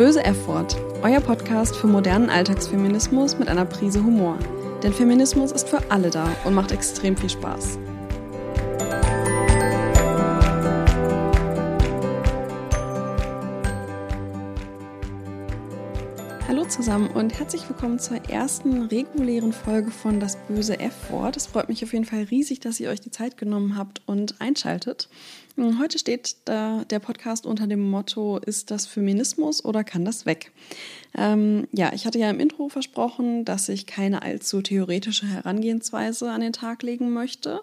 Böse F-Wort, euer Podcast für modernen Alltagsfeminismus mit einer Prise Humor. Denn Feminismus ist für alle da und macht extrem viel Spaß. Zusammen und herzlich willkommen zur ersten regulären Folge von Das böse F-Wort. Es freut mich auf jeden Fall riesig, dass ihr euch die Zeit genommen habt und einschaltet. Heute steht der Podcast unter dem Motto, ist das Feminismus oder kann das weg? Ähm, ja, ich hatte ja im Intro versprochen, dass ich keine allzu theoretische Herangehensweise an den Tag legen möchte.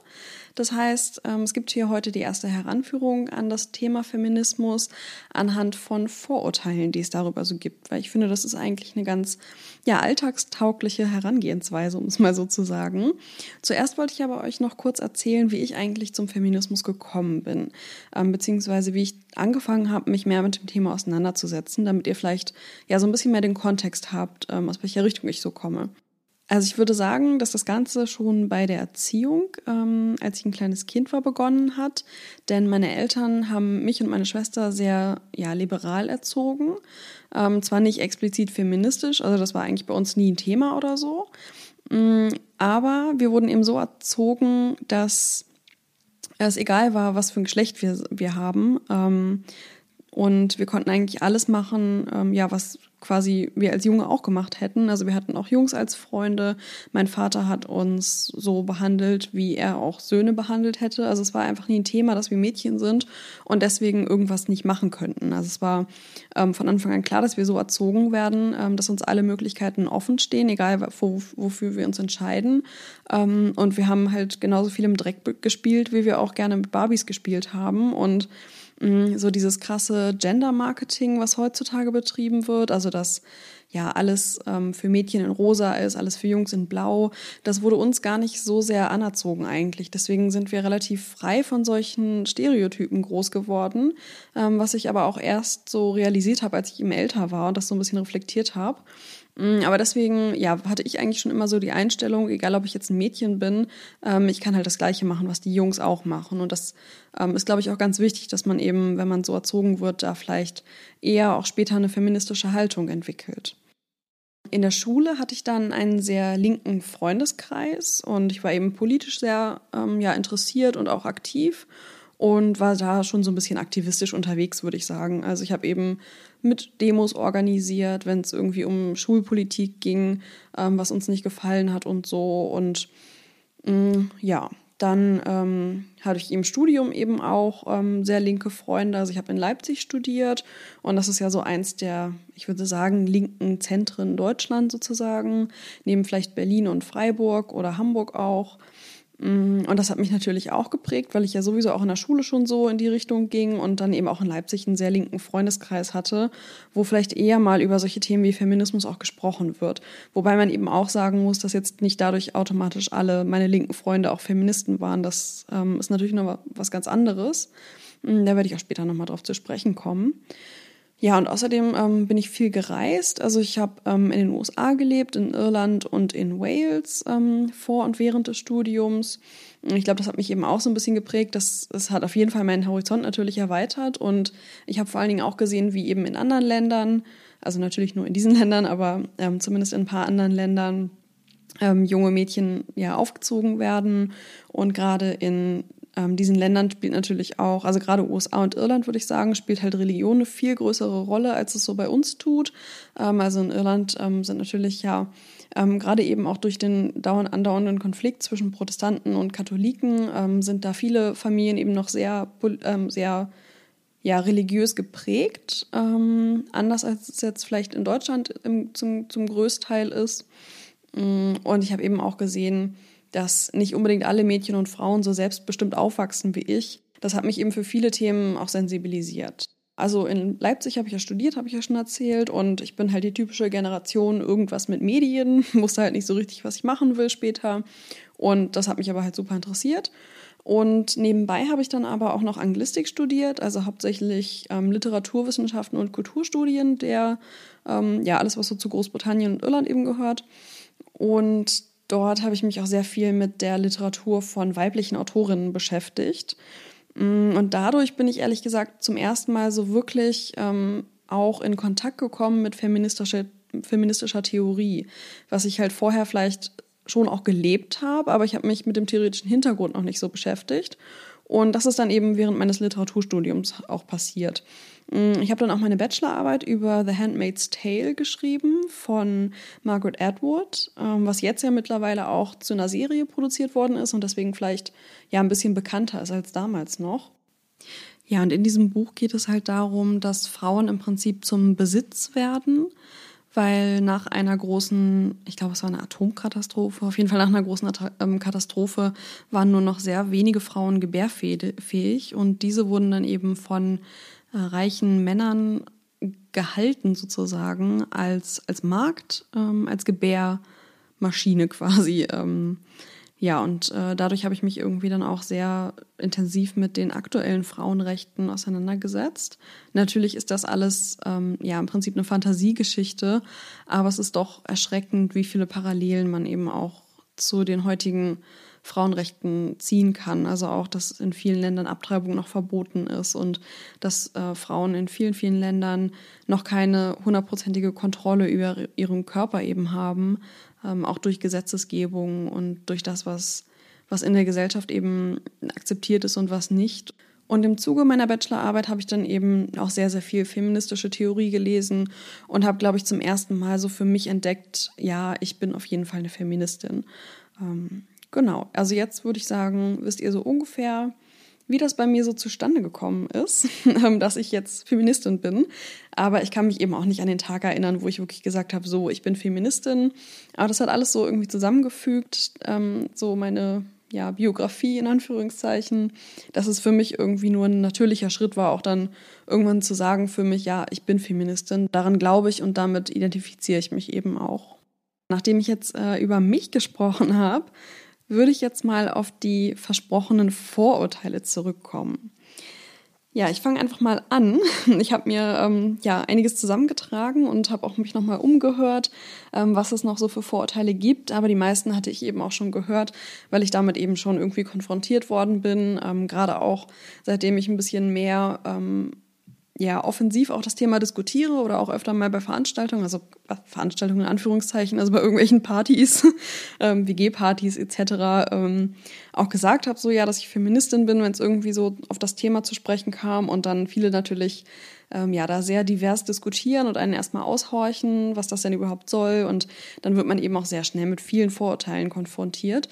Das heißt, ähm, es gibt hier heute die erste Heranführung an das Thema Feminismus anhand von Vorurteilen, die es darüber so gibt, weil ich finde, das ist eigentlich eine ganz ja, alltagstaugliche Herangehensweise, um es mal so zu sagen. Zuerst wollte ich aber euch noch kurz erzählen, wie ich eigentlich zum Feminismus gekommen bin, ähm, beziehungsweise wie ich angefangen habe, mich mehr mit dem Thema auseinanderzusetzen, damit ihr vielleicht ja so ein bisschen mehr den Kontext habt, ähm, aus welcher Richtung ich so komme. Also ich würde sagen, dass das Ganze schon bei der Erziehung, ähm, als ich ein kleines Kind war, begonnen hat. Denn meine Eltern haben mich und meine Schwester sehr ja, liberal erzogen. Ähm, zwar nicht explizit feministisch, also das war eigentlich bei uns nie ein Thema oder so. Mm, aber wir wurden eben so erzogen, dass es egal war, was für ein Geschlecht wir, wir haben. Ähm, und wir konnten eigentlich alles machen, ähm, ja, was quasi wir als Junge auch gemacht hätten. Also wir hatten auch Jungs als Freunde. Mein Vater hat uns so behandelt, wie er auch Söhne behandelt hätte. Also es war einfach nie ein Thema, dass wir Mädchen sind und deswegen irgendwas nicht machen könnten. Also es war ähm, von Anfang an klar, dass wir so erzogen werden, ähm, dass uns alle Möglichkeiten offen stehen, egal wo, wofür wir uns entscheiden. Ähm, und wir haben halt genauso viel im Dreck gespielt, wie wir auch gerne mit Barbies gespielt haben. Und so dieses krasse Gender-Marketing, was heutzutage betrieben wird, also dass ja alles ähm, für Mädchen in rosa ist, alles für Jungs in blau, das wurde uns gar nicht so sehr anerzogen eigentlich. Deswegen sind wir relativ frei von solchen Stereotypen groß geworden, ähm, was ich aber auch erst so realisiert habe, als ich eben älter war und das so ein bisschen reflektiert habe. Mm, aber deswegen, ja, hatte ich eigentlich schon immer so die Einstellung, egal ob ich jetzt ein Mädchen bin, ähm, ich kann halt das Gleiche machen, was die Jungs auch machen. Und das ähm, ist, glaube ich, auch ganz wichtig, dass man eben, wenn man so erzogen wird, da vielleicht eher auch später eine feministische Haltung entwickelt. In der Schule hatte ich dann einen sehr linken Freundeskreis und ich war eben politisch sehr ähm, ja, interessiert und auch aktiv und war da schon so ein bisschen aktivistisch unterwegs, würde ich sagen. Also ich habe eben mit Demos organisiert, wenn es irgendwie um Schulpolitik ging, ähm, was uns nicht gefallen hat und so. Und mh, mm, ja, dann ähm, hatte ich im Studium eben auch ähm, sehr linke Freunde. Also ich habe in Leipzig studiert und das ist ja so eins der, ich würde sagen, linken Zentren Deutschland sozusagen, neben vielleicht Berlin und Freiburg oder Hamburg auch. Mm, und das hat mich natürlich auch geprägt, weil ich ja sowieso auch in der Schule schon so in die Richtung ging und dann eben auch in Leipzig einen sehr linken Freundeskreis hatte, wo vielleicht eher mal über solche Themen wie Feminismus auch gesprochen wird. Wobei man eben auch sagen muss, dass jetzt nicht dadurch automatisch alle meine linken Freunde auch Feministen waren. Das ähm, ist natürlich noch was ganz anderes. Mm, da werde ich auch später nochmal drauf zu sprechen kommen. Ja, und außerdem ähm, bin ich viel gereist. Also ich habe ähm, in den USA gelebt, in Irland und in Wales ähm, vor und während des Studiums. Ich glaube, das hat mich eben auch so ein bisschen geprägt. Das, das hat auf jeden Fall meinen Horizont natürlich erweitert. Und ich habe vor allen Dingen auch gesehen, wie eben in anderen Ländern, also natürlich nur in diesen Ländern, aber ähm, zumindest in ein paar anderen Ländern, ähm, junge Mädchen ja aufgezogen werden. Und gerade in ähm, diesen Ländern spielt natürlich auch, also gerade USA und Irland würde ich sagen, spielt halt Religion eine viel größere Rolle, als es so bei uns tut. Ähm, also in Irland ähm, sind natürlich ja ähm, gerade eben auch durch den dauernd andauernden Konflikt zwischen Protestanten und Katholiken ähm, sind da viele Familien eben noch sehr, ähm, sehr ja, religiös geprägt, anders als es jetzt vielleicht in Deutschland im, zum, zum Größteil ist. Mm, und ich habe eben auch gesehen, dass nicht unbedingt alle Mädchen und Frauen so selbstbestimmt aufwachsen wie ich. Das hat mich eben für viele Themen auch sensibilisiert. Also in Leipzig habe ich ja studiert, habe ich ja schon erzählt, und ich bin halt die typische Generation irgendwas mit Medien, wusste halt nicht so richtig, was ich machen will später. Und das hat mich aber halt super interessiert. Und nebenbei habe ich dann aber auch noch Anglistik studiert, also hauptsächlich ähm, Literaturwissenschaften und Kulturstudien, der ähm, ja alles, was so zu Großbritannien und Irland eben gehört. Und Dort habe ich mich auch sehr viel mit der Literatur von weiblichen Autorinnen beschäftigt. Mm, und dadurch bin ich ehrlich gesagt zum ersten Mal so wirklich ähm, auch in Kontakt gekommen mit feministischer, feministischer Theorie, was ich halt vorher vielleicht schon auch gelebt habe, aber ich habe mich mit dem theoretischen Hintergrund noch nicht so beschäftigt. Und das ist dann eben während meines Literaturstudiums auch passiert. Mm, ich habe dann auch meine Bachelorarbeit über The Handmaid's Tale geschrieben von Margaret Atwood, ähm, was jetzt ja mittlerweile auch zu einer Serie produziert worden ist und deswegen vielleicht ja ein bisschen bekannter ist als damals noch. Ja, und in diesem Buch geht es halt darum, dass Frauen im Prinzip zum Besitz werden weil nach einer großen, ich glaube, es war eine Atomkatastrophe, auf jeden Fall nach einer großen ähm, Katastrophe waren nur noch sehr wenige Frauen gebärfähig und diese wurden dann eben von äh, reichen Männern gehalten sozusagen als, als Markt, ähm, als Gebärmaschine quasi. Ähm, ja, und äh, dadurch habe ich mich irgendwie dann auch sehr intensiv mit den aktuellen Frauenrechten auseinandergesetzt. Natürlich ist das alles ähm, ja im Prinzip eine Fantasiegeschichte, aber es ist doch erschreckend, wie viele Parallelen man eben auch zu den heutigen Frauenrechten ziehen kann. Also auch, dass in vielen Ländern Abtreibung noch verboten ist und dass äh, Frauen in vielen, vielen Ländern noch keine hundertprozentige Kontrolle über ihren Körper eben haben, ähm, auch durch Gesetzesgebung und durch das, was, was in der Gesellschaft eben akzeptiert ist und was nicht. Und im Zuge meiner Bachelorarbeit habe ich dann eben auch sehr, sehr viel feministische Theorie gelesen und habe, glaube ich, zum ersten Mal so für mich entdeckt, ja, ich bin auf jeden Fall eine Feministin. Ähm, genau, also jetzt würde ich sagen, wisst ihr so ungefähr, wie das bei mir so zustande gekommen ist, ähm, dass ich jetzt Feministin bin. Aber ich kann mich eben auch nicht an den Tag erinnern, wo ich wirklich gesagt habe, so, ich bin Feministin. Aber das hat alles so irgendwie zusammengefügt, ähm, so meine ja, Biografie in Anführungszeichen, dass es für mich irgendwie nur ein natürlicher Schritt war, auch dann irgendwann zu sagen für mich, ja, ich bin Feministin. Daran glaube ich und damit identifiziere ich mich eben auch. Nachdem ich jetzt äh, über mich gesprochen habe, würde ich jetzt mal auf die versprochenen Vorurteile zurückkommen. Ja, ich fange einfach mal an. Ich habe mir ähm, ja einiges zusammengetragen und habe auch mich nochmal umgehört, ähm, was es noch so für Vorurteile gibt. Aber die meisten hatte ich eben auch schon gehört, weil ich damit eben schon irgendwie konfrontiert worden bin. Ähm, Gerade auch seitdem ich ein bisschen mehr ähm, ja offensiv auch das Thema diskutiere oder auch öfter mal bei Veranstaltungen, also äh, Veranstaltungen in Anführungszeichen, also bei irgendwelchen Partys, ähm, WG-Partys etc., ähm, auch gesagt habe, so ja, dass ich Feministin bin, wenn es irgendwie so auf das Thema zu sprechen kam und dann viele natürlich ähm, ja da sehr divers diskutieren und einen erstmal aushorchen, was das denn überhaupt soll und dann wird man eben auch sehr schnell mit vielen Vorurteilen konfrontiert.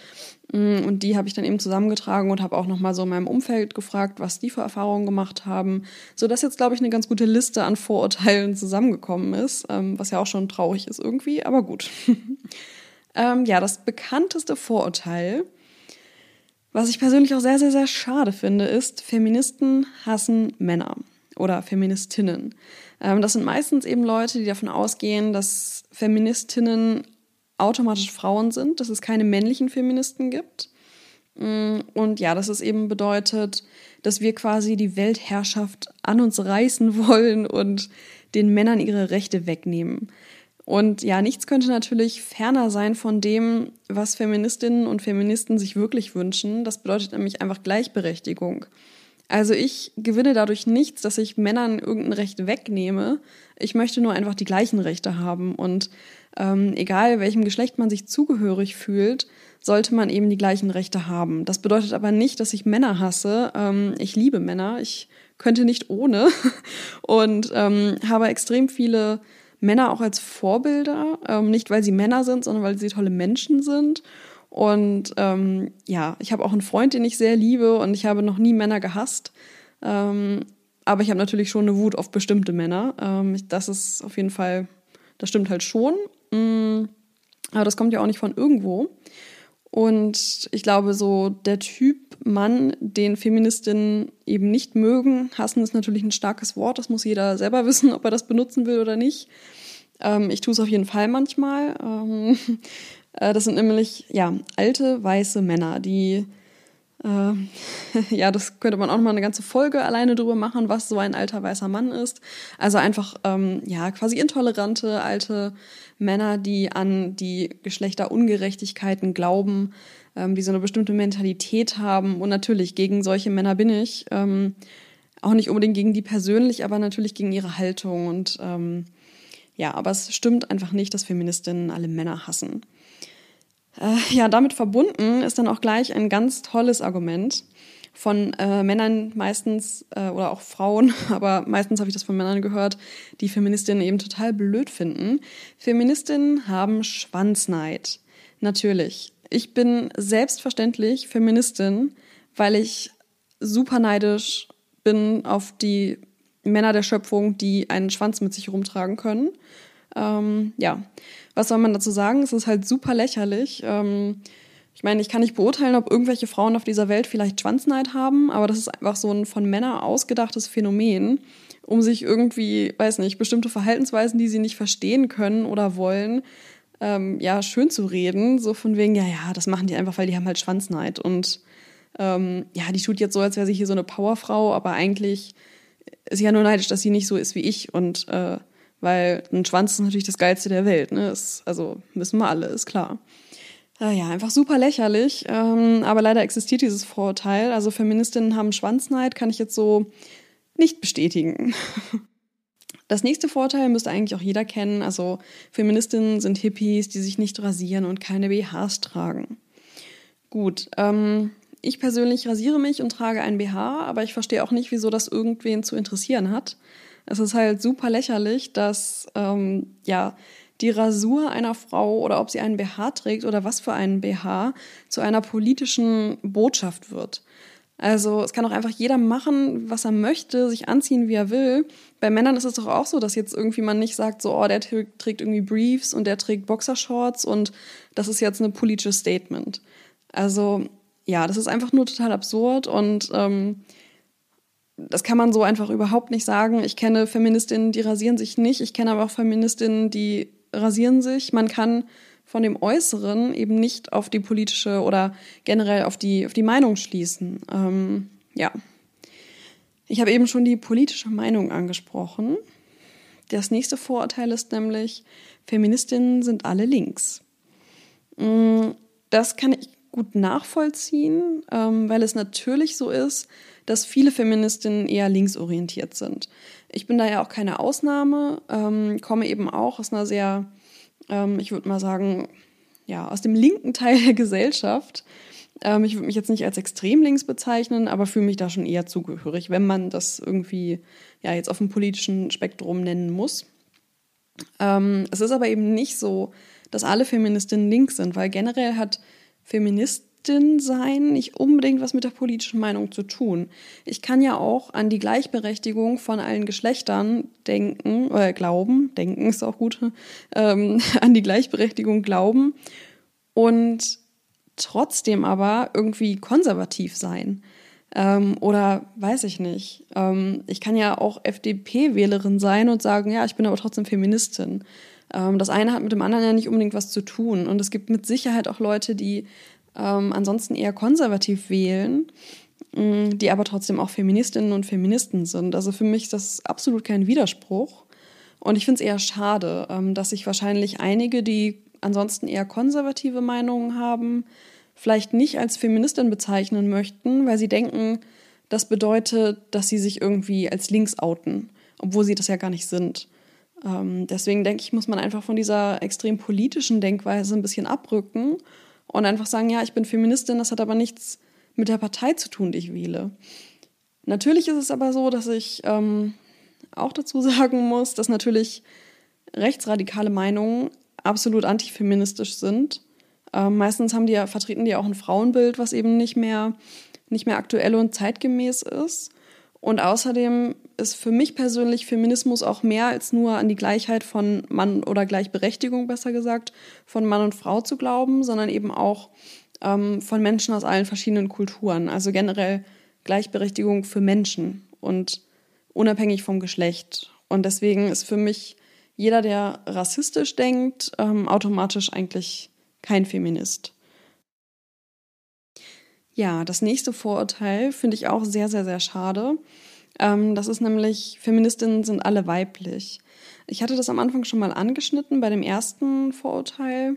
Mm, und die habe ich dann eben zusammengetragen und habe auch nochmal so in meinem Umfeld gefragt, was die für Erfahrungen gemacht haben, sodass jetzt, glaube ich, eine ganz gute Liste an Vorurteilen zusammengekommen ist, ähm, was ja auch schon traurig ist irgendwie, aber gut. ähm, ja, das bekannteste Vorurteil, was ich persönlich auch sehr, sehr, sehr schade finde, ist, Feministen hassen Männer oder Feministinnen. Ähm, das sind meistens eben Leute, die davon ausgehen, dass Feministinnen automatisch Frauen sind, dass es keine männlichen Feministen gibt. Mm, und ja, dass es eben bedeutet, dass wir quasi die Weltherrschaft an uns reißen wollen und den Männern ihre Rechte wegnehmen. Und ja, nichts könnte natürlich ferner sein von dem, was Feministinnen und Feministen sich wirklich wünschen. Das bedeutet nämlich einfach Gleichberechtigung. Also ich gewinne dadurch nichts, dass ich Männern irgendein Recht wegnehme. Ich möchte nur einfach die gleichen Rechte haben. Und ähm, egal welchem Geschlecht man sich zugehörig fühlt, sollte man eben die gleichen Rechte haben. Das bedeutet aber nicht, dass ich Männer hasse. Ähm, ich liebe Männer. Ich könnte nicht ohne und ähm, habe extrem viele Männer auch als Vorbilder. Ähm, nicht, weil sie Männer sind, sondern weil sie tolle Menschen sind. Und ähm, ja, ich habe auch einen Freund, den ich sehr liebe und ich habe noch nie Männer gehasst. Ähm, aber ich habe natürlich schon eine Wut auf bestimmte Männer. Ähm, das ist auf jeden Fall, das stimmt halt schon. Mm, aber das kommt ja auch nicht von irgendwo. Und ich glaube, so der Typ Mann, den Feministinnen eben nicht mögen, hassen ist natürlich ein starkes Wort. Das muss jeder selber wissen, ob er das benutzen will oder nicht. Ähm, ich tue es auf jeden Fall manchmal. Ähm, äh, das sind nämlich ja alte weiße Männer, die äh, ja, das könnte man auch noch mal eine ganze Folge alleine drüber machen, was so ein alter weißer Mann ist. Also einfach ähm, ja quasi intolerante alte Männer, die an die Geschlechterungerechtigkeiten glauben, ähm, die so eine bestimmte Mentalität haben. Und natürlich gegen solche Männer bin ich. Ähm, auch nicht unbedingt gegen die persönlich, aber natürlich gegen ihre Haltung. Und ähm, ja, aber es stimmt einfach nicht, dass Feministinnen alle Männer hassen. Äh, ja, damit verbunden ist dann auch gleich ein ganz tolles Argument von äh, Männern meistens äh, oder auch Frauen, aber meistens habe ich das von Männern gehört, die Feministinnen eben total blöd finden. Feministinnen haben Schwanzneid. Natürlich. Ich bin selbstverständlich Feministin, weil ich super neidisch bin auf die Männer der Schöpfung, die einen Schwanz mit sich rumtragen können. Ähm, ja, was soll man dazu sagen? Es ist halt super lächerlich. Ähm, ich meine, ich kann nicht beurteilen, ob irgendwelche Frauen auf dieser Welt vielleicht Schwanzneid haben, aber das ist einfach so ein von Männern ausgedachtes Phänomen, um sich irgendwie, weiß nicht, bestimmte Verhaltensweisen, die sie nicht verstehen können oder wollen, ähm, ja, schön zu reden. So von wegen, ja, ja, das machen die einfach, weil die haben halt Schwanzneid. Und ähm, ja, die tut jetzt so, als wäre sie hier so eine Powerfrau, aber eigentlich ist sie ja nur neidisch, dass sie nicht so ist wie ich. Und äh, weil ein Schwanz ist natürlich das Geilste der Welt, ne? Ist, also wissen wir alle, ist klar. Äh, ja, einfach super lächerlich. Ähm, aber leider existiert dieses Vorurteil. Also Feministinnen haben Schwanzneid, kann ich jetzt so nicht bestätigen. Das nächste Vorteil müsste eigentlich auch jeder kennen. Also Feministinnen sind Hippies, die sich nicht rasieren und keine BHs tragen. Gut, ähm, ich persönlich rasiere mich und trage ein BH, aber ich verstehe auch nicht, wieso das irgendwen zu interessieren hat. Es ist halt super lächerlich, dass ähm, ja die Rasur einer Frau oder ob sie einen BH trägt oder was für einen BH zu einer politischen Botschaft wird. Also es kann auch einfach jeder machen, was er möchte, sich anziehen, wie er will. Bei Männern ist es doch auch so, dass jetzt irgendwie man nicht sagt, so, oh, der trägt irgendwie Briefs und der trägt Boxershorts und das ist jetzt ein politisches Statement. Also ja, das ist einfach nur total absurd und ähm, das kann man so einfach überhaupt nicht sagen. Ich kenne Feministinnen, die rasieren sich nicht. Ich kenne aber auch Feministinnen, die rasieren sich. Man kann von dem Äußeren eben nicht auf die politische oder generell auf die, auf die Meinung schließen. Ähm, ja. Ich habe eben schon die politische Meinung angesprochen. Das nächste Vorurteil ist nämlich, Feministinnen sind alle links. Mm, das kann ich gut nachvollziehen, ähm, weil es natürlich so ist, dass viele Feministinnen eher linksorientiert sind. Ich bin da ja auch keine Ausnahme, ähm, komme eben auch aus einer sehr, ähm, ich würde mal sagen, ja, aus dem linken Teil der Gesellschaft. Ähm, ich würde mich jetzt nicht als extrem links bezeichnen, aber fühle mich da schon eher zugehörig, wenn man das irgendwie ja jetzt auf dem politischen Spektrum nennen muss. Ähm, es ist aber eben nicht so, dass alle Feministinnen links sind, weil generell hat Feministin sein nicht unbedingt was mit der politischen Meinung zu tun. Ich kann ja auch an die Gleichberechtigung von allen Geschlechtern denken, oder glauben, denken ist auch gut, ähm, an die Gleichberechtigung glauben und trotzdem aber irgendwie konservativ sein. Ähm, oder weiß ich nicht. Ähm, ich kann ja auch FDP-Wählerin sein und sagen, ja, ich bin aber trotzdem Feministin. Ähm, das eine hat mit dem anderen ja nicht unbedingt was zu tun. Und es gibt mit Sicherheit auch Leute, die ähm, ansonsten eher konservativ wählen, mh, die aber trotzdem auch Feministinnen und Feministen sind. Also für mich ist das absolut kein Widerspruch. Und ich finde es eher schade, ähm, dass sich wahrscheinlich einige, die ansonsten eher konservative Meinungen haben, vielleicht nicht als Feministin bezeichnen möchten, weil sie denken, das bedeutet, dass sie sich irgendwie als links outen, obwohl sie das ja gar nicht sind. Ähm, deswegen denke ich, muss man einfach von dieser extrem politischen Denkweise ein bisschen abrücken und einfach sagen, ja, ich bin Feministin, das hat aber nichts mit der Partei zu tun, die ich wähle. Natürlich ist es aber so, dass ich ähm, auch dazu sagen muss, dass natürlich rechtsradikale Meinungen absolut antifeministisch sind. Ähm, meistens haben die ja, vertreten die auch ein Frauenbild, was eben nicht mehr, nicht mehr aktuell und zeitgemäß ist. Und außerdem ist für mich persönlich Feminismus auch mehr als nur an die Gleichheit von Mann oder Gleichberechtigung, besser gesagt, von Mann und Frau zu glauben, sondern eben auch ähm, von Menschen aus allen verschiedenen Kulturen. Also generell Gleichberechtigung für Menschen und unabhängig vom Geschlecht. Und deswegen ist für mich jeder, der rassistisch denkt, ähm, automatisch eigentlich kein Feminist. Ja, das nächste Vorurteil finde ich auch sehr, sehr, sehr schade. Ähm, das ist nämlich, Feministinnen sind alle weiblich. Ich hatte das am Anfang schon mal angeschnitten bei dem ersten Vorurteil.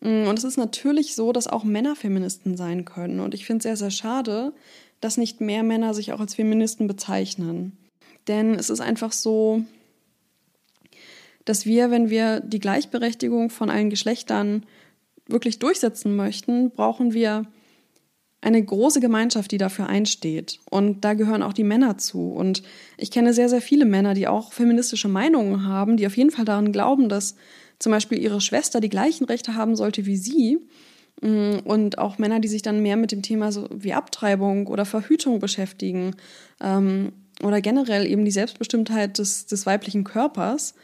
Mm, und es ist natürlich so, dass auch Männer Feministen sein können. Und ich finde es sehr, sehr schade, dass nicht mehr Männer sich auch als Feministen bezeichnen. Denn es ist einfach so, dass wir, wenn wir die Gleichberechtigung von allen Geschlechtern wirklich durchsetzen möchten, brauchen wir eine große Gemeinschaft, die dafür einsteht. Und da gehören auch die Männer zu. Und ich kenne sehr, sehr viele Männer, die auch feministische Meinungen haben, die auf jeden Fall daran glauben, dass zum Beispiel ihre Schwester die gleichen Rechte haben sollte wie sie. Mm, und auch Männer, die sich dann mehr mit dem Thema so wie Abtreibung oder Verhütung beschäftigen. Ähm, oder generell eben die Selbstbestimmtheit des, des weiblichen Körpers.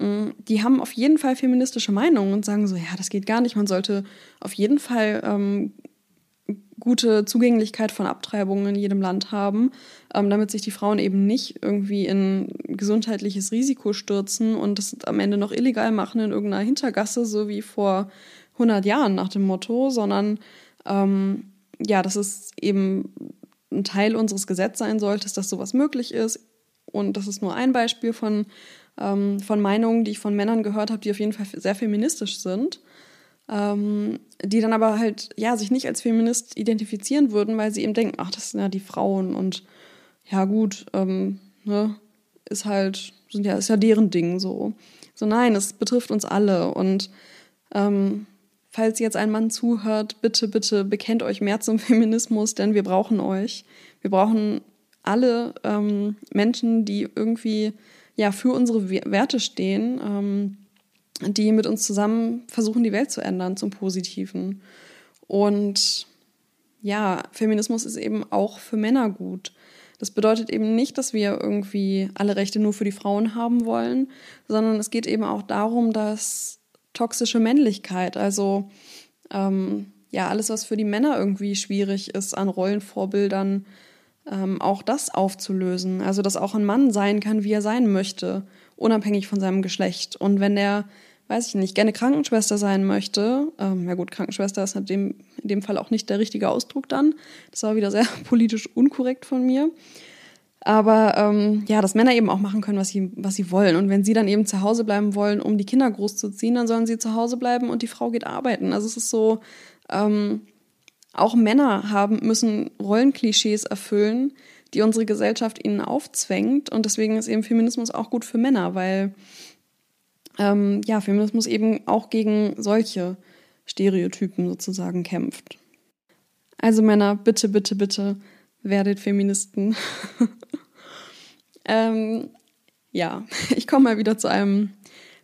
Mm, die haben auf jeden Fall feministische Meinungen und sagen so, ja, das geht gar nicht. Man sollte auf jeden Fall ähm, gute Zugänglichkeit von Abtreibungen in jedem Land haben, ähm, damit sich die Frauen eben nicht irgendwie in gesundheitliches Risiko stürzen und das am Ende noch illegal machen in irgendeiner Hintergasse, so wie vor 100 Jahren nach dem Motto, sondern ähm, ja, dass es eben ein Teil unseres Gesetzes sein sollte, dass sowas möglich ist. Und das ist nur ein Beispiel von, ähm, von Meinungen, die ich von Männern gehört habe, die auf jeden Fall sehr feministisch sind ähm, die dann aber halt, ja, sich nicht als Feminist identifizieren würden, weil sie eben denken, ach, das sind ja die Frauen und ja, gut, ähm, ne, ist halt, sind ja, ist ja deren Ding so. So, nein, es betrifft uns alle und ähm, falls jetzt ein Mann zuhört, bitte, bitte bekennt euch mehr zum Feminismus, denn wir brauchen euch. Wir brauchen alle ähm, Menschen, die irgendwie ja für unsere Werte stehen. Ähm, die mit uns zusammen versuchen, die Welt zu ändern zum Positiven. Und ja, Feminismus ist eben auch für Männer gut. Das bedeutet eben nicht, dass wir irgendwie alle Rechte nur für die Frauen haben wollen, sondern es geht eben auch darum, dass toxische Männlichkeit, also ähm, ja, alles, was für die Männer irgendwie schwierig ist an Rollenvorbildern, ähm, auch das aufzulösen. Also, dass auch ein Mann sein kann, wie er sein möchte, unabhängig von seinem Geschlecht. Und wenn der weiß ich nicht, gerne Krankenschwester sein möchte, ähm, ja gut, Krankenschwester ist in dem, in dem Fall auch nicht der richtige Ausdruck dann. Das war wieder sehr politisch unkorrekt von mir. Aber ähm, ja, dass Männer eben auch machen können, was sie, was sie wollen. Und wenn sie dann eben zu Hause bleiben wollen, um die Kinder großzuziehen, dann sollen sie zu Hause bleiben und die Frau geht arbeiten. Also es ist so, ähm, auch Männer haben, müssen Rollenklischees erfüllen, die unsere Gesellschaft ihnen aufzwängt. Und deswegen ist eben Feminismus auch gut für Männer, weil ähm, ja, Feminismus eben auch gegen solche Stereotypen sozusagen kämpft. Also Männer, bitte, bitte, bitte werdet Feministen. ähm, ja, ich komme mal wieder zu einem,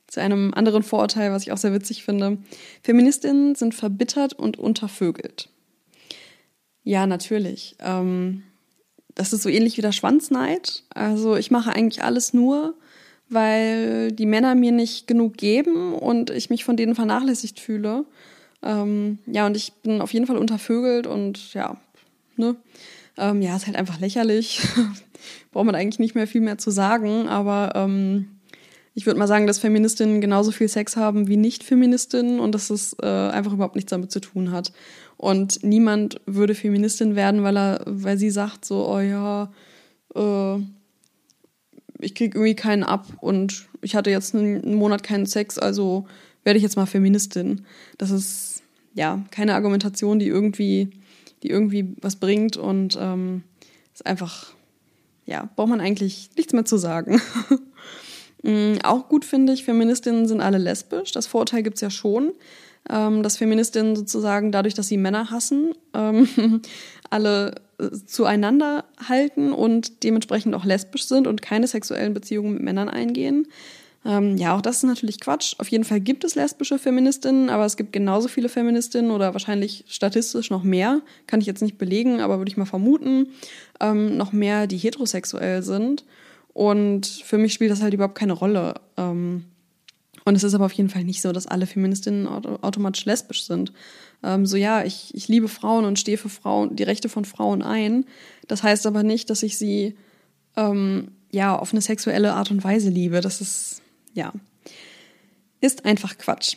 zu einem anderen Vorurteil, was ich auch sehr witzig finde. Feministinnen sind verbittert und untervögelt. Ja, natürlich. Ähm, das ist so ähnlich wie der Schwanzneid. Also ich mache eigentlich alles nur, weil die Männer mir nicht genug geben und ich mich von denen vernachlässigt fühle. Ähm, ja, und ich bin auf jeden Fall untervögelt und ja, ne? Ähm, ja, ist halt einfach lächerlich. Braucht man eigentlich nicht mehr viel mehr zu sagen, aber ähm, ich würde mal sagen, dass Feministinnen genauso viel Sex haben wie Nicht-Feministinnen und dass es äh, einfach überhaupt nichts damit zu tun hat. Und niemand würde Feministin werden, weil er, weil sie sagt so, oh ja, äh, ich kriege irgendwie keinen ab und ich hatte jetzt einen Monat keinen Sex, also werde ich jetzt mal Feministin. Das ist ja keine Argumentation, die irgendwie, die irgendwie was bringt und ähm, ist einfach, ja, braucht man eigentlich nichts mehr zu sagen. Mm, auch gut finde ich, Feministinnen sind alle lesbisch. Das Vorurteil gibt es ja schon, ähm, dass Feministinnen sozusagen dadurch, dass sie Männer hassen, ähm, alle zueinander halten und dementsprechend auch lesbisch sind und keine sexuellen Beziehungen mit Männern eingehen. Ähm, ja, auch das ist natürlich Quatsch. Auf jeden Fall gibt es lesbische Feministinnen, aber es gibt genauso viele Feministinnen oder wahrscheinlich statistisch noch mehr, kann ich jetzt nicht belegen, aber würde ich mal vermuten, ähm, noch mehr, die heterosexuell sind. Und für mich spielt das halt überhaupt keine Rolle. Ähm, und es ist aber auf jeden Fall nicht so, dass alle Feministinnen automatisch lesbisch sind. Ähm, so ja, ich, ich liebe Frauen und stehe für Frauen, die Rechte von Frauen ein. Das heißt aber nicht, dass ich sie ähm, ja auf eine sexuelle Art und Weise liebe. Das ist ja ist einfach Quatsch.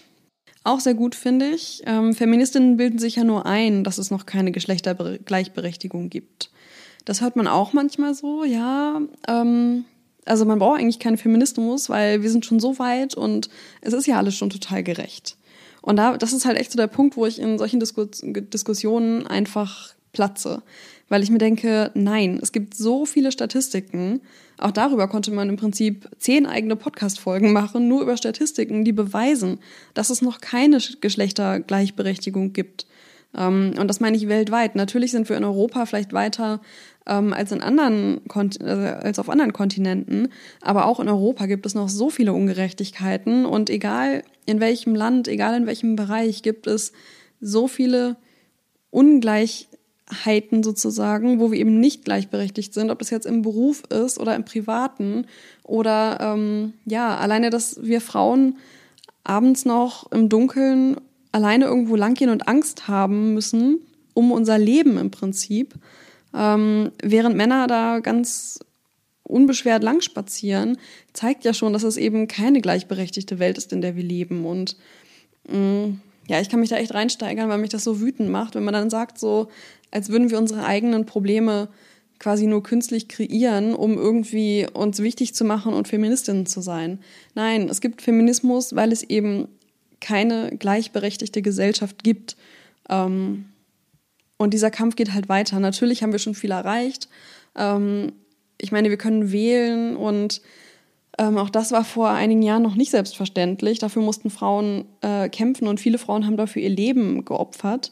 Auch sehr gut finde ich, ähm, Feministinnen bilden sich ja nur ein, dass es noch keine Geschlechtergleichberechtigung gibt. Das hört man auch manchmal so, ja. Ähm, also man braucht eigentlich keinen Feminismus, weil wir sind schon so weit und es ist ja alles schon total gerecht. Und da, das ist halt echt so der Punkt, wo ich in solchen Diskus Diskussionen einfach platze. Weil ich mir denke, nein, es gibt so viele Statistiken. Auch darüber konnte man im Prinzip zehn eigene Podcast-Folgen machen, nur über Statistiken, die beweisen, dass es noch keine Geschlechtergleichberechtigung gibt. Ähm, und das meine ich weltweit. Natürlich sind wir in Europa vielleicht weiter ähm, als in anderen Kont äh, als auf anderen Kontinenten, aber auch in Europa gibt es noch so viele Ungerechtigkeiten. Und egal in welchem Land, egal in welchem Bereich gibt es so viele Ungleichheiten sozusagen, wo wir eben nicht gleichberechtigt sind, ob das jetzt im Beruf ist oder im Privaten oder ähm, ja, alleine, dass wir Frauen abends noch im Dunkeln alleine irgendwo langgehen und Angst haben müssen um unser Leben im Prinzip, ähm, während Männer da ganz unbeschwert lang spazieren, zeigt ja schon, dass es eben keine gleichberechtigte Welt ist, in der wir leben. Und mh, mm, ja, ich kann mich da echt reinsteigern, weil mich das so wütend macht, wenn man dann sagt, so, als würden wir unsere eigenen Probleme quasi nur künstlich kreieren, um irgendwie uns wichtig zu machen und Feministinnen zu sein. Nein, es gibt Feminismus, weil es eben keine gleichberechtigte Gesellschaft gibt. Ähm, und dieser Kampf geht halt weiter. Natürlich haben wir schon viel erreicht. Ähm, ich meine, wir können wählen und ähm, auch das war vor einigen Jahren noch nicht selbstverständlich. Dafür mussten Frauen äh, kämpfen und viele Frauen haben dafür ihr Leben geopfert.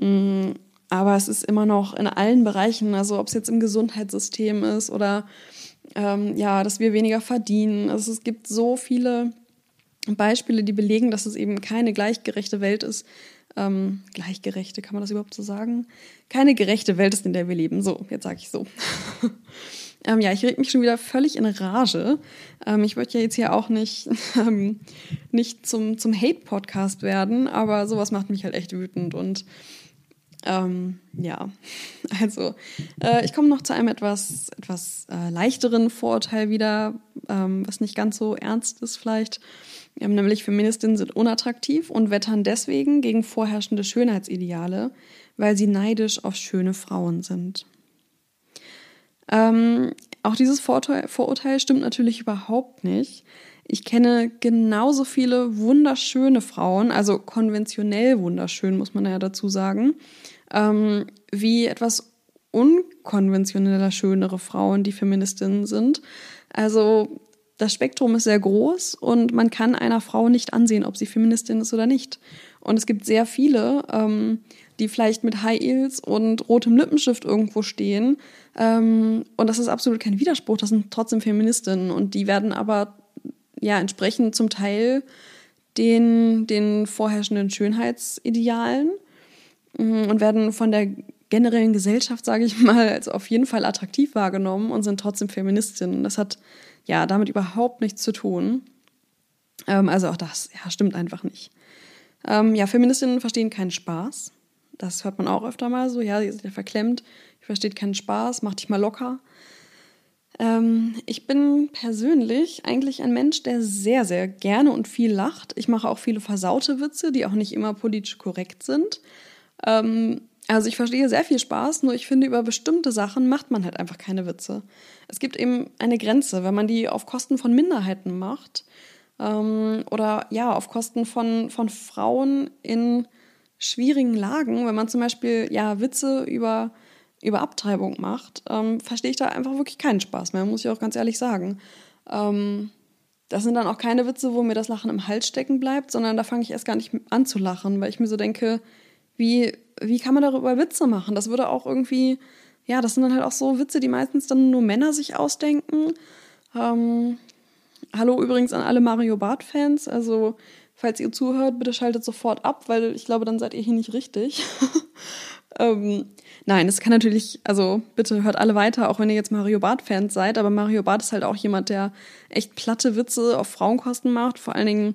Mhm. Aber es ist immer noch in allen Bereichen, also ob es jetzt im Gesundheitssystem ist oder ähm, ja, dass wir weniger verdienen. Also es gibt so viele Beispiele, die belegen, dass es eben keine gleichgerechte Welt ist. Ähm, gleichgerechte, kann man das überhaupt so sagen? Keine gerechte Welt ist, in der wir leben. So, jetzt sage ich so. ähm, ja, ich reg mich schon wieder völlig in Rage. Ähm, ich wollte ja jetzt hier auch nicht, ähm, nicht zum, zum Hate-Podcast werden, aber sowas macht mich halt echt wütend und ähm, ja, also äh, ich komme noch zu einem etwas, etwas äh, leichteren Vorurteil wieder, ähm, was nicht ganz so ernst ist vielleicht. Ähm, nämlich Feministinnen sind unattraktiv und wettern deswegen gegen vorherrschende Schönheitsideale, weil sie neidisch auf schöne Frauen sind. Ähm, auch dieses Vorurteil, Vorurteil stimmt natürlich überhaupt nicht. Ich kenne genauso viele wunderschöne Frauen, also konventionell wunderschön, muss man ja dazu sagen, ähm, wie etwas unkonventioneller schönere Frauen, die Feministinnen sind. Also das Spektrum ist sehr groß und man kann einer Frau nicht ansehen, ob sie Feministin ist oder nicht. Und es gibt sehr viele, ähm, die vielleicht mit High Heels und rotem Lippenstift irgendwo stehen. Ähm, und das ist absolut kein Widerspruch, das sind trotzdem Feministinnen. Und die werden aber ja entsprechend zum Teil den, den vorherrschenden Schönheitsidealen mm, und werden von der generellen Gesellschaft, sage ich mal, als auf jeden Fall attraktiv wahrgenommen und sind trotzdem Feministinnen. Das hat ja damit überhaupt nichts zu tun. Ähm, also auch das, ja, stimmt einfach nicht. Ähm, ja, Feministinnen verstehen keinen Spaß. Das hört man auch öfter mal so. Ja, ihr seid ja verklemmt, ihr versteht keinen Spaß, macht dich mal locker. Ähm, ich bin persönlich eigentlich ein Mensch, der sehr, sehr gerne und viel lacht. Ich mache auch viele versaute Witze, die auch nicht immer politisch korrekt sind. Ähm, also ich verstehe sehr viel Spaß, nur ich finde, über bestimmte Sachen macht man halt einfach keine Witze. Es gibt eben eine Grenze, wenn man die auf Kosten von Minderheiten macht ähm, oder ja, auf Kosten von, von Frauen in schwierigen Lagen, wenn man zum Beispiel ja Witze über, über Abtreibung macht, ähm, verstehe ich da einfach wirklich keinen Spaß mehr, muss ich auch ganz ehrlich sagen. Ähm, das sind dann auch keine Witze, wo mir das Lachen im Hals stecken bleibt, sondern da fange ich erst gar nicht an zu lachen, weil ich mir so denke, wie, wie kann man darüber Witze machen? Das würde auch irgendwie, ja, das sind dann halt auch so Witze, die meistens dann nur Männer sich ausdenken. Ähm, hallo übrigens an alle Mario Bart-Fans. Also, falls ihr zuhört, bitte schaltet sofort ab, weil ich glaube, dann seid ihr hier nicht richtig. ähm, nein, es kann natürlich, also bitte hört alle weiter, auch wenn ihr jetzt Mario Bart-Fans seid. Aber Mario Bart ist halt auch jemand, der echt platte Witze auf Frauenkosten macht. Vor allen Dingen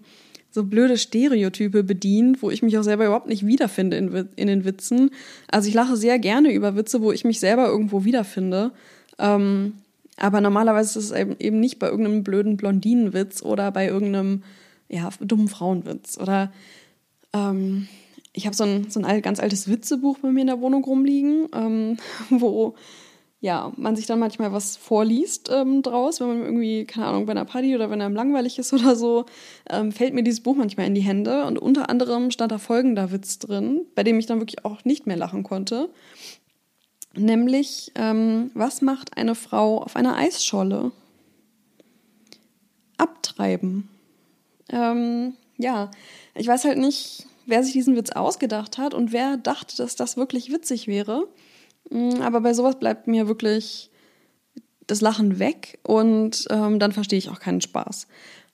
so blöde Stereotype bedient, wo ich mich auch selber überhaupt nicht wiederfinde in, in den Witzen. Also ich lache sehr gerne über Witze, wo ich mich selber irgendwo wiederfinde. Ähm, aber normalerweise ist es eben nicht bei irgendeinem blöden Blondinenwitz oder bei irgendeinem ja, dummen Frauenwitz. Oder ähm, ich habe so ein, so ein ganz altes Witzebuch bei mir in der Wohnung rumliegen, ähm, wo ja, man sich dann manchmal was vorliest ähm, draus, wenn man irgendwie, keine Ahnung, bei einer Party oder wenn einem langweilig ist oder so, ähm, fällt mir dieses Buch manchmal in die Hände. Und unter anderem stand da folgender Witz drin, bei dem ich dann wirklich auch nicht mehr lachen konnte. Nämlich, ähm, was macht eine Frau auf einer Eisscholle? Abtreiben. Ähm, ja, ich weiß halt nicht, wer sich diesen Witz ausgedacht hat und wer dachte, dass das wirklich witzig wäre. Mm, aber bei sowas bleibt mir wirklich das Lachen weg und ähm, dann verstehe ich auch keinen Spaß.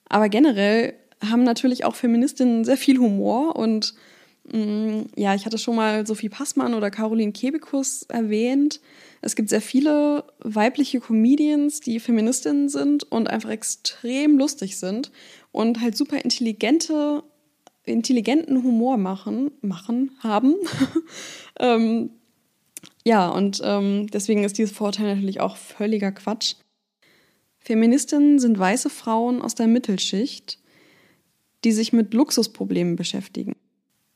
Aber generell haben natürlich auch Feministinnen sehr viel Humor und mh, mm, ja, ich hatte schon mal Sophie Passmann oder Caroline Kebekus erwähnt. Es gibt sehr viele weibliche Comedians, die Feministinnen sind und einfach extrem lustig sind und halt super intelligente, intelligenten Humor machen, machen, haben. ähm, ja, und ähm, deswegen ist dieses Vorurteil natürlich auch völliger Quatsch. Feministinnen sind weiße Frauen aus der Mittelschicht, die sich mit Luxusproblemen beschäftigen.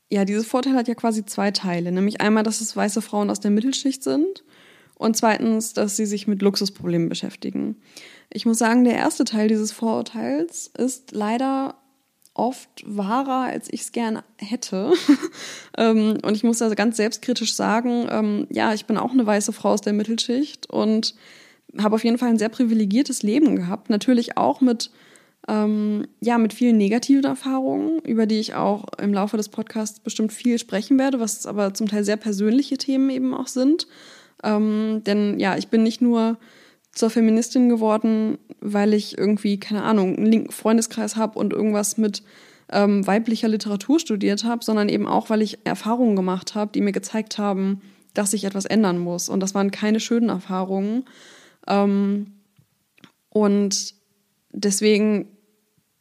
Ja, dieses Vorteil hat ja quasi zwei Teile, nämlich einmal, dass es weiße Frauen aus der Mittelschicht sind und zweitens, dass sie sich mit Luxusproblemen beschäftigen. Ich muss sagen, der erste Teil dieses Vorurteils ist leider oft wahrer, als ich es gerne hätte. ähm, und ich muss also ganz selbstkritisch sagen, ähm, ja, ich bin auch eine weiße Frau aus der Mittelschicht und habe auf jeden Fall ein sehr privilegiertes Leben gehabt. Natürlich auch mit, ähm, ja, mit vielen negativen Erfahrungen, über die ich auch im Laufe des Podcasts bestimmt viel sprechen werde, was aber zum Teil sehr persönliche Themen eben auch sind. Ähm, denn ja, ich bin nicht nur zur Feministin geworden, weil ich irgendwie, keine Ahnung, einen linken Freundeskreis habe und irgendwas mit ähm, weiblicher Literatur studiert habe, sondern eben auch, weil ich Erfahrungen gemacht habe, die mir gezeigt haben, dass sich etwas ändern muss. Und das waren keine schönen Erfahrungen. Ähm, und deswegen,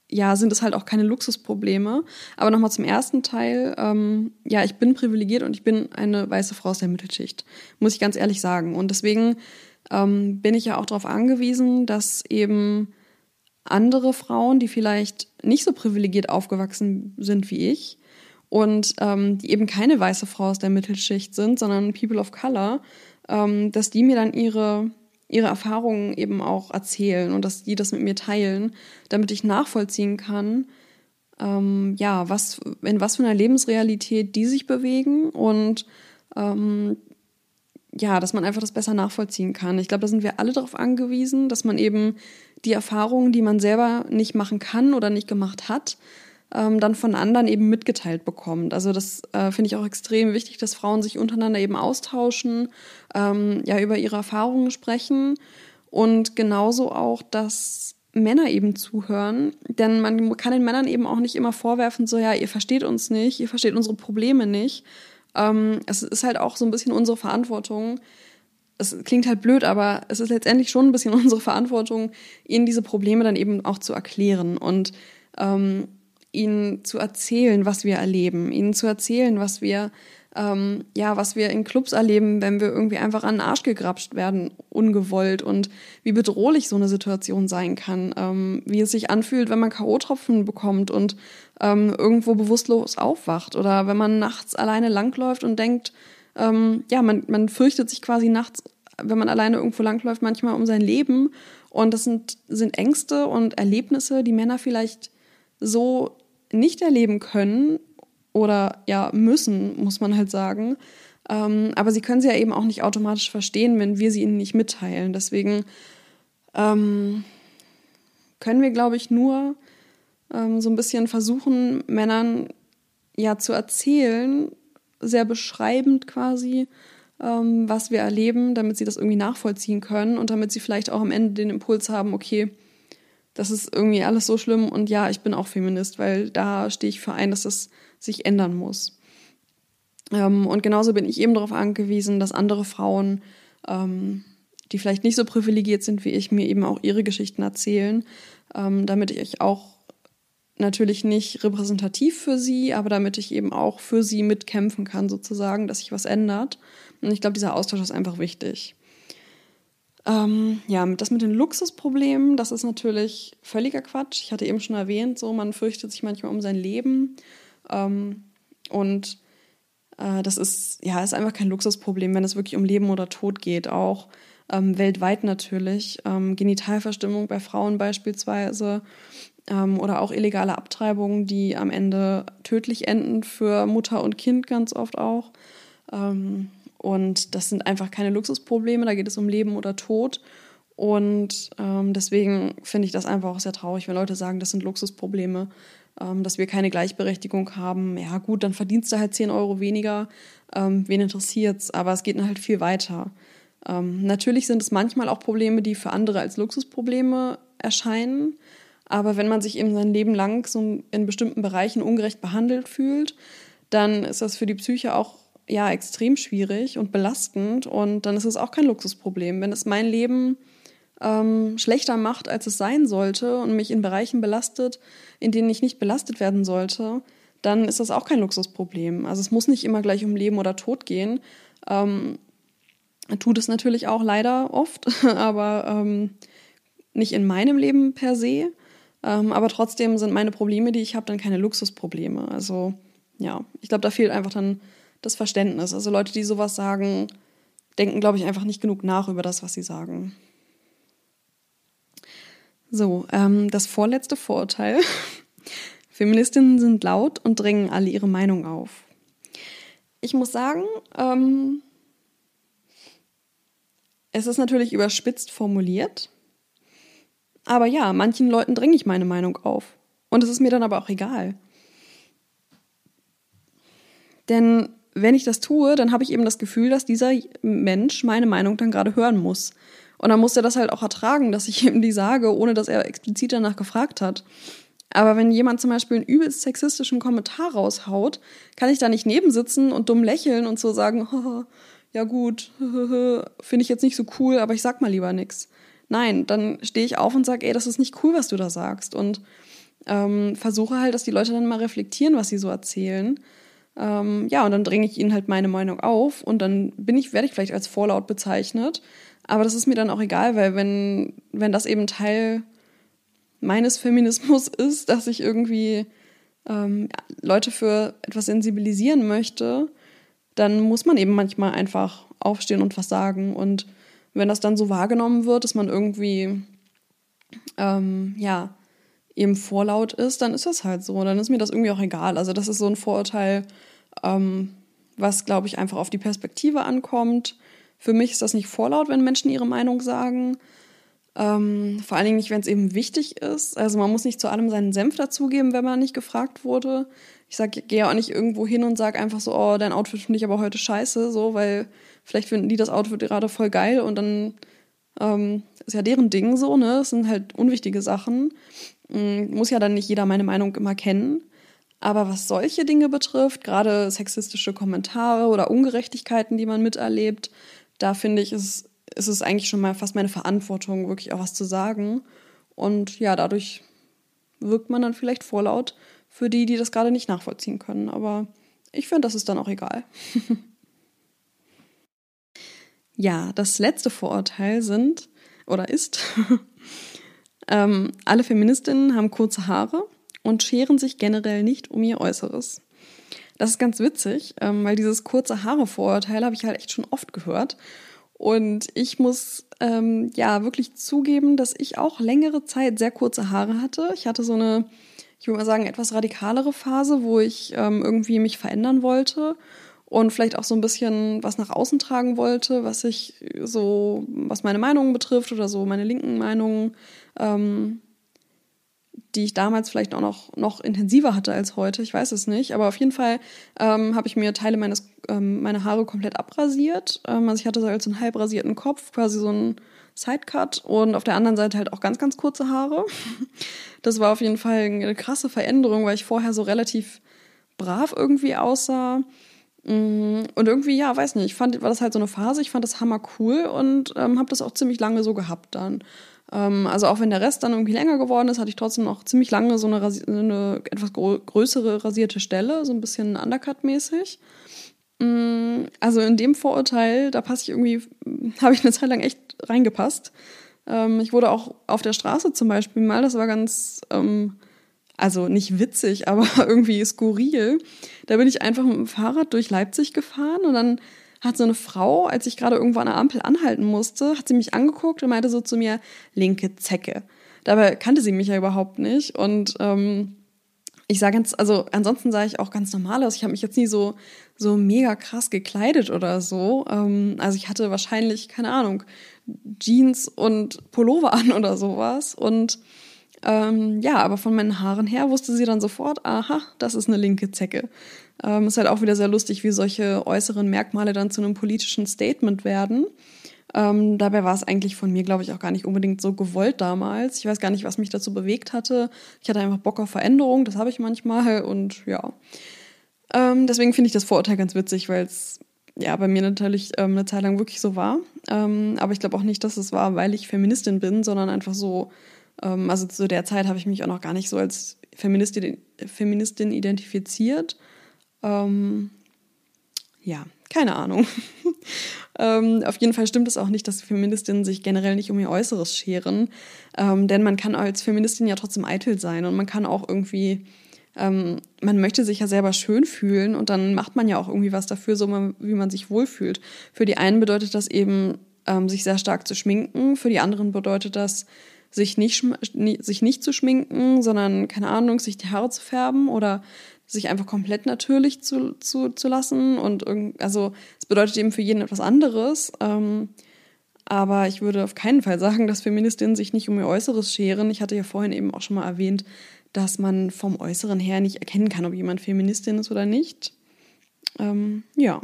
ja, sind es halt auch keine Luxusprobleme. Aber nochmal zum ersten Teil. Ähm, ja, ich bin privilegiert und ich bin eine weiße Frau aus der Mittelschicht. Muss ich ganz ehrlich sagen. Und deswegen ähm, bin ich ja auch darauf angewiesen, dass eben andere Frauen, die vielleicht nicht so privilegiert aufgewachsen sind wie ich und ähm, die eben keine weiße Frau aus der Mittelschicht sind, sondern People of Color, ähm, dass die mir dann ihre ihre Erfahrungen eben auch erzählen und dass die das mit mir teilen, damit ich nachvollziehen kann, ähm, ja, was, in was für einer Lebensrealität die sich bewegen und ähm, ja, dass man einfach das besser nachvollziehen kann. Ich glaube, da sind wir alle darauf angewiesen, dass man eben die Erfahrungen, die man selber nicht machen kann oder nicht gemacht hat, ähm, dann von anderen eben mitgeteilt bekommt. Also das äh, finde ich auch extrem wichtig, dass Frauen sich untereinander eben austauschen, ähm, ja, über ihre Erfahrungen sprechen und genauso auch, dass Männer eben zuhören, denn man kann den Männern eben auch nicht immer vorwerfen, so ja, ihr versteht uns nicht, ihr versteht unsere Probleme nicht, ähm, es ist halt auch so ein bisschen unsere Verantwortung. Es klingt halt blöd, aber es ist letztendlich schon ein bisschen unsere Verantwortung, ihnen diese Probleme dann eben auch zu erklären und ähm, ihnen zu erzählen, was wir erleben, ihnen zu erzählen, was wir ähm, ja, was wir in Clubs erleben, wenn wir irgendwie einfach an den Arsch gegrapscht werden, ungewollt und wie bedrohlich so eine Situation sein kann, ähm, wie es sich anfühlt, wenn man K.O.-Tropfen bekommt und ähm, irgendwo bewusstlos aufwacht oder wenn man nachts alleine langläuft und denkt, ähm, ja, man, man fürchtet sich quasi nachts, wenn man alleine irgendwo langläuft, manchmal um sein Leben und das sind, sind Ängste und Erlebnisse, die Männer vielleicht so nicht erleben können oder ja müssen, muss man halt sagen. Ähm, aber sie können sie ja eben auch nicht automatisch verstehen, wenn wir sie ihnen nicht mitteilen. Deswegen ähm, können wir, glaube ich, nur ähm, so ein bisschen versuchen, Männern ja zu erzählen, sehr beschreibend quasi, ähm, was wir erleben, damit sie das irgendwie nachvollziehen können und damit sie vielleicht auch am Ende den Impuls haben, okay, das ist irgendwie alles so schlimm und ja, ich bin auch Feminist, weil da stehe ich für ein, dass das sich ändern muss. Ähm, und genauso bin ich eben darauf angewiesen, dass andere Frauen, ähm, die vielleicht nicht so privilegiert sind wie ich, mir eben auch ihre Geschichten erzählen, ähm, damit ich auch natürlich nicht repräsentativ für sie, aber damit ich eben auch für sie mitkämpfen kann, sozusagen, dass sich was ändert. Und ich glaube, dieser Austausch ist einfach wichtig. Ähm, ja, das mit den Luxusproblemen, das ist natürlich völliger Quatsch. Ich hatte eben schon erwähnt, so man fürchtet sich manchmal um sein Leben. Ähm, und äh, das ist, ja, ist einfach kein Luxusproblem, wenn es wirklich um Leben oder Tod geht. Auch ähm, weltweit natürlich. Ähm, Genitalverstimmung bei Frauen beispielsweise ähm, oder auch illegale Abtreibungen, die am Ende tödlich enden für Mutter und Kind ganz oft auch. Ähm, und das sind einfach keine Luxusprobleme, da geht es um Leben oder Tod. Und ähm, deswegen finde ich das einfach auch sehr traurig, wenn Leute sagen, das sind Luxusprobleme, dass wir keine Gleichberechtigung haben. Ja, gut, dann verdienst du halt 10 Euro weniger. Ähm, wen interessiert's? Aber es geht halt viel weiter. Ähm, natürlich sind es manchmal auch Probleme, die für andere als Luxusprobleme erscheinen. Aber wenn man sich eben sein Leben lang so in bestimmten Bereichen ungerecht behandelt fühlt, dann ist das für die Psyche auch ja extrem schwierig und belastend und dann ist es auch kein Luxusproblem. Wenn es mein Leben ähm, schlechter macht, als es sein sollte und mich in Bereichen belastet, in denen ich nicht belastet werden sollte, dann ist das auch kein Luxusproblem. Also es muss nicht immer gleich um Leben oder Tod gehen. Ähm, tut es natürlich auch leider oft, aber ähm, nicht in meinem Leben per se. Ähm, aber trotzdem sind meine Probleme, die ich habe, dann keine Luxusprobleme. Also ja, ich glaube, da fehlt einfach dann das Verständnis. Also Leute, die sowas sagen, denken, glaube ich, einfach nicht genug nach über das, was sie sagen. So, ähm, das vorletzte Vorurteil. Feministinnen sind laut und drängen alle ihre Meinung auf. Ich muss sagen, ähm, es ist natürlich überspitzt formuliert. Aber ja, manchen Leuten dränge ich meine Meinung auf. Und es ist mir dann aber auch egal. Denn wenn ich das tue, dann habe ich eben das Gefühl, dass dieser Mensch meine Meinung dann gerade hören muss. Und dann muss er das halt auch ertragen, dass ich ihm die sage, ohne dass er explizit danach gefragt hat. Aber wenn jemand zum Beispiel einen übelst sexistischen Kommentar raushaut, kann ich da nicht nebensitzen und dumm lächeln und so sagen, ja gut, finde ich jetzt nicht so cool, aber ich sag mal lieber nichts. Nein, dann stehe ich auf und sage, ey, das ist nicht cool, was du da sagst. Und ähm, versuche halt, dass die Leute dann mal reflektieren, was sie so erzählen. Ähm, ja, und dann dränge ich ihnen halt meine Meinung auf und dann bin ich, werde ich vielleicht als vorlaut bezeichnet. Aber das ist mir dann auch egal, weil wenn, wenn das eben Teil meines Feminismus ist, dass ich irgendwie ähm, Leute für etwas sensibilisieren möchte, dann muss man eben manchmal einfach aufstehen und was sagen. Und wenn das dann so wahrgenommen wird, dass man irgendwie, ähm, ja, eben vorlaut ist, dann ist das halt so. Dann ist mir das irgendwie auch egal. Also das ist so ein Vorurteil, ähm, was, glaube ich, einfach auf die Perspektive ankommt. Für mich ist das nicht vorlaut, wenn Menschen ihre Meinung sagen. Ähm, vor allen Dingen nicht, wenn es eben wichtig ist. Also man muss nicht zu allem seinen Senf dazugeben, wenn man nicht gefragt wurde. Ich sag, gehe auch nicht irgendwo hin und sage einfach so, oh, dein Outfit finde ich aber heute scheiße, so, weil vielleicht finden die das Outfit gerade voll geil und dann ähm, ist ja deren Ding so, ne? Das sind halt unwichtige Sachen. Ähm, muss ja dann nicht jeder meine Meinung immer kennen. Aber was solche Dinge betrifft, gerade sexistische Kommentare oder Ungerechtigkeiten, die man miterlebt, da finde ich, ist, ist es eigentlich schon mal fast meine Verantwortung, wirklich auch was zu sagen. Und ja, dadurch wirkt man dann vielleicht vorlaut für die, die das gerade nicht nachvollziehen können. Aber ich finde, das ist dann auch egal. ja, das letzte Vorurteil sind oder ist, ähm, alle Feministinnen haben kurze Haare und scheren sich generell nicht um ihr Äußeres. Das ist ganz witzig, ähm, weil dieses kurze Haare-Vorurteil habe ich halt echt schon oft gehört. Und ich muss ähm, ja wirklich zugeben, dass ich auch längere Zeit sehr kurze Haare hatte. Ich hatte so eine, ich würde mal sagen, etwas radikalere Phase, wo ich ähm, irgendwie mich verändern wollte und vielleicht auch so ein bisschen was nach außen tragen wollte, was ich so, was meine Meinungen betrifft oder so meine linken Meinungen. Ähm, die ich damals vielleicht auch noch, noch intensiver hatte als heute, ich weiß es nicht. Aber auf jeden Fall ähm, habe ich mir Teile meines, ähm, meiner Haare komplett abrasiert. Ähm, also ich hatte so einen halb rasierten Kopf, quasi so einen Sidecut und auf der anderen Seite halt auch ganz, ganz kurze Haare. Das war auf jeden Fall eine krasse Veränderung, weil ich vorher so relativ brav irgendwie aussah. Mm, und irgendwie, ja, weiß nicht, ich fand, war das halt so eine Phase, ich fand das hammer cool und ähm, habe das auch ziemlich lange so gehabt dann. Ähm, also auch wenn der Rest dann irgendwie länger geworden ist, hatte ich trotzdem noch ziemlich lange so eine, eine etwas größere rasierte Stelle, so ein bisschen Undercut-mäßig. Mm, also in dem Vorurteil, da passe ich irgendwie, habe ich eine Zeit lang echt reingepasst. Ähm, ich wurde auch auf der Straße zum Beispiel mal, das war ganz, ähm, also nicht witzig, aber irgendwie skurril. Da bin ich einfach mit dem Fahrrad durch Leipzig gefahren und dann hat so eine Frau, als ich gerade irgendwo an der Ampel anhalten musste, hat sie mich angeguckt und meinte so zu mir, linke Zecke. Dabei kannte sie mich ja überhaupt nicht. Und ähm, ich sah ganz, also ansonsten sah ich auch ganz normal aus. Ich habe mich jetzt nie so, so mega krass gekleidet oder so. Ähm, also ich hatte wahrscheinlich, keine Ahnung, Jeans und Pullover an oder sowas. Und ähm, ja, aber von meinen Haaren her wusste sie dann sofort, aha, das ist eine linke Zecke. Ähm, ist halt auch wieder sehr lustig, wie solche äußeren Merkmale dann zu einem politischen Statement werden. Ähm, dabei war es eigentlich von mir, glaube ich, auch gar nicht unbedingt so gewollt damals. Ich weiß gar nicht, was mich dazu bewegt hatte. Ich hatte einfach Bock auf Veränderung, das habe ich manchmal und ja. Ähm, deswegen finde ich das Vorurteil ganz witzig, weil es ja bei mir natürlich ähm, eine Zeit lang wirklich so war. Ähm, aber ich glaube auch nicht, dass es war, weil ich Feministin bin, sondern einfach so, ähm, also zu der Zeit habe ich mich auch noch gar nicht so als Feministin, Feministin identifiziert. Ähm, ja, keine Ahnung. ähm, auf jeden Fall stimmt es auch nicht, dass Feministinnen sich generell nicht um ihr Äußeres scheren. Ähm, denn man kann als Feministin ja trotzdem eitel sein und man kann auch irgendwie, ähm, man möchte sich ja selber schön fühlen und dann macht man ja auch irgendwie was dafür, so wie man sich wohlfühlt. Für die einen bedeutet das eben, ähm, sich sehr stark zu schminken, für die anderen bedeutet das, sich nicht, sich nicht zu schminken, sondern, keine Ahnung, sich die Haare zu färben oder sich einfach komplett natürlich zu, zu, zu lassen. Und also es bedeutet eben für jeden etwas anderes. Ähm, aber ich würde auf keinen Fall sagen, dass Feministinnen sich nicht um ihr Äußeres scheren. Ich hatte ja vorhin eben auch schon mal erwähnt, dass man vom Äußeren her nicht erkennen kann, ob jemand Feministin ist oder nicht. Ähm, ja,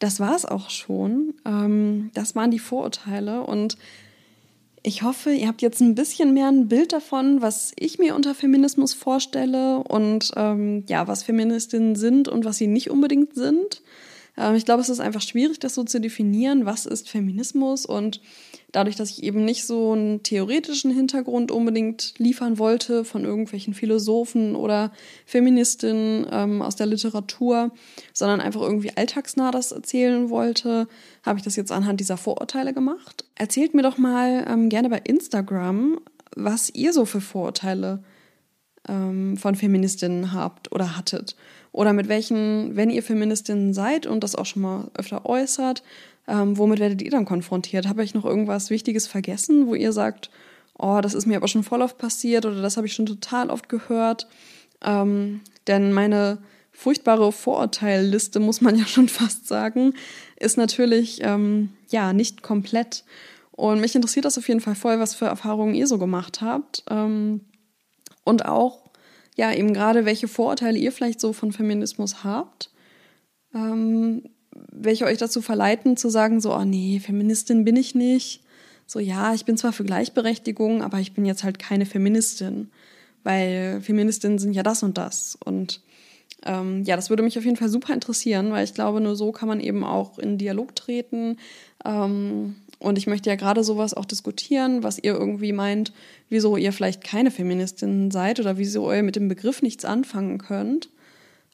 das war es auch schon. Ähm, das waren die Vorurteile und ich hoffe, ihr habt jetzt ein bisschen mehr ein Bild davon, was ich mir unter Feminismus vorstelle und ähm, ja, was Feministinnen sind und was sie nicht unbedingt sind. Ähm, ich glaube, es ist einfach schwierig, das so zu definieren, was ist Feminismus und dadurch, dass ich eben nicht so einen theoretischen Hintergrund unbedingt liefern wollte von irgendwelchen Philosophen oder Feministinnen ähm, aus der Literatur, sondern einfach irgendwie alltagsnah das erzählen wollte, habe ich das jetzt anhand dieser Vorurteile gemacht. Erzählt mir doch mal ähm, gerne bei Instagram, was ihr so für Vorurteile ähm, von Feministinnen habt oder hattet. Oder mit welchen, wenn ihr Feministinnen seid und das auch schon mal öfter äußert, ähm, womit werdet ihr dann konfrontiert? Habe ich noch irgendwas Wichtiges vergessen, wo ihr sagt, oh, das ist mir aber schon voll oft passiert oder das habe ich schon total oft gehört? Ähm, denn meine furchtbare Vorurteilliste, muss man ja schon fast sagen, ist natürlich ähm, ja nicht komplett. Und mich interessiert das auf jeden Fall voll, was für Erfahrungen ihr so gemacht habt. Ähm, und auch, ja, eben gerade, welche Vorurteile ihr vielleicht so von Feminismus habt. Ähm, welche euch dazu verleiten, zu sagen, so, oh nee, Feministin bin ich nicht. So, ja, ich bin zwar für Gleichberechtigung, aber ich bin jetzt halt keine Feministin, weil Feministinnen sind ja das und das. Und ähm, ja, das würde mich auf jeden Fall super interessieren, weil ich glaube, nur so kann man eben auch in Dialog treten. Ähm, und ich möchte ja gerade sowas auch diskutieren, was ihr irgendwie meint, wieso ihr vielleicht keine Feministin seid oder wieso ihr mit dem Begriff nichts anfangen könnt.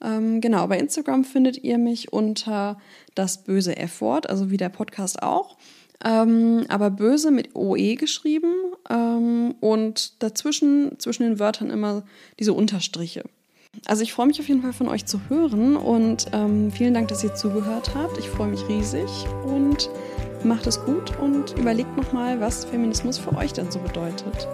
Ähm, genau, bei Instagram findet ihr mich unter das böse F-Wort, also wie der Podcast auch. Ähm, aber böse mit OE geschrieben ähm, und dazwischen, zwischen den Wörtern immer diese Unterstriche. Also ich freue mich auf jeden Fall von euch zu hören und ähm, vielen Dank, dass ihr zugehört habt. Ich freue mich riesig und macht es gut und überlegt nochmal, was Feminismus für euch denn so bedeutet.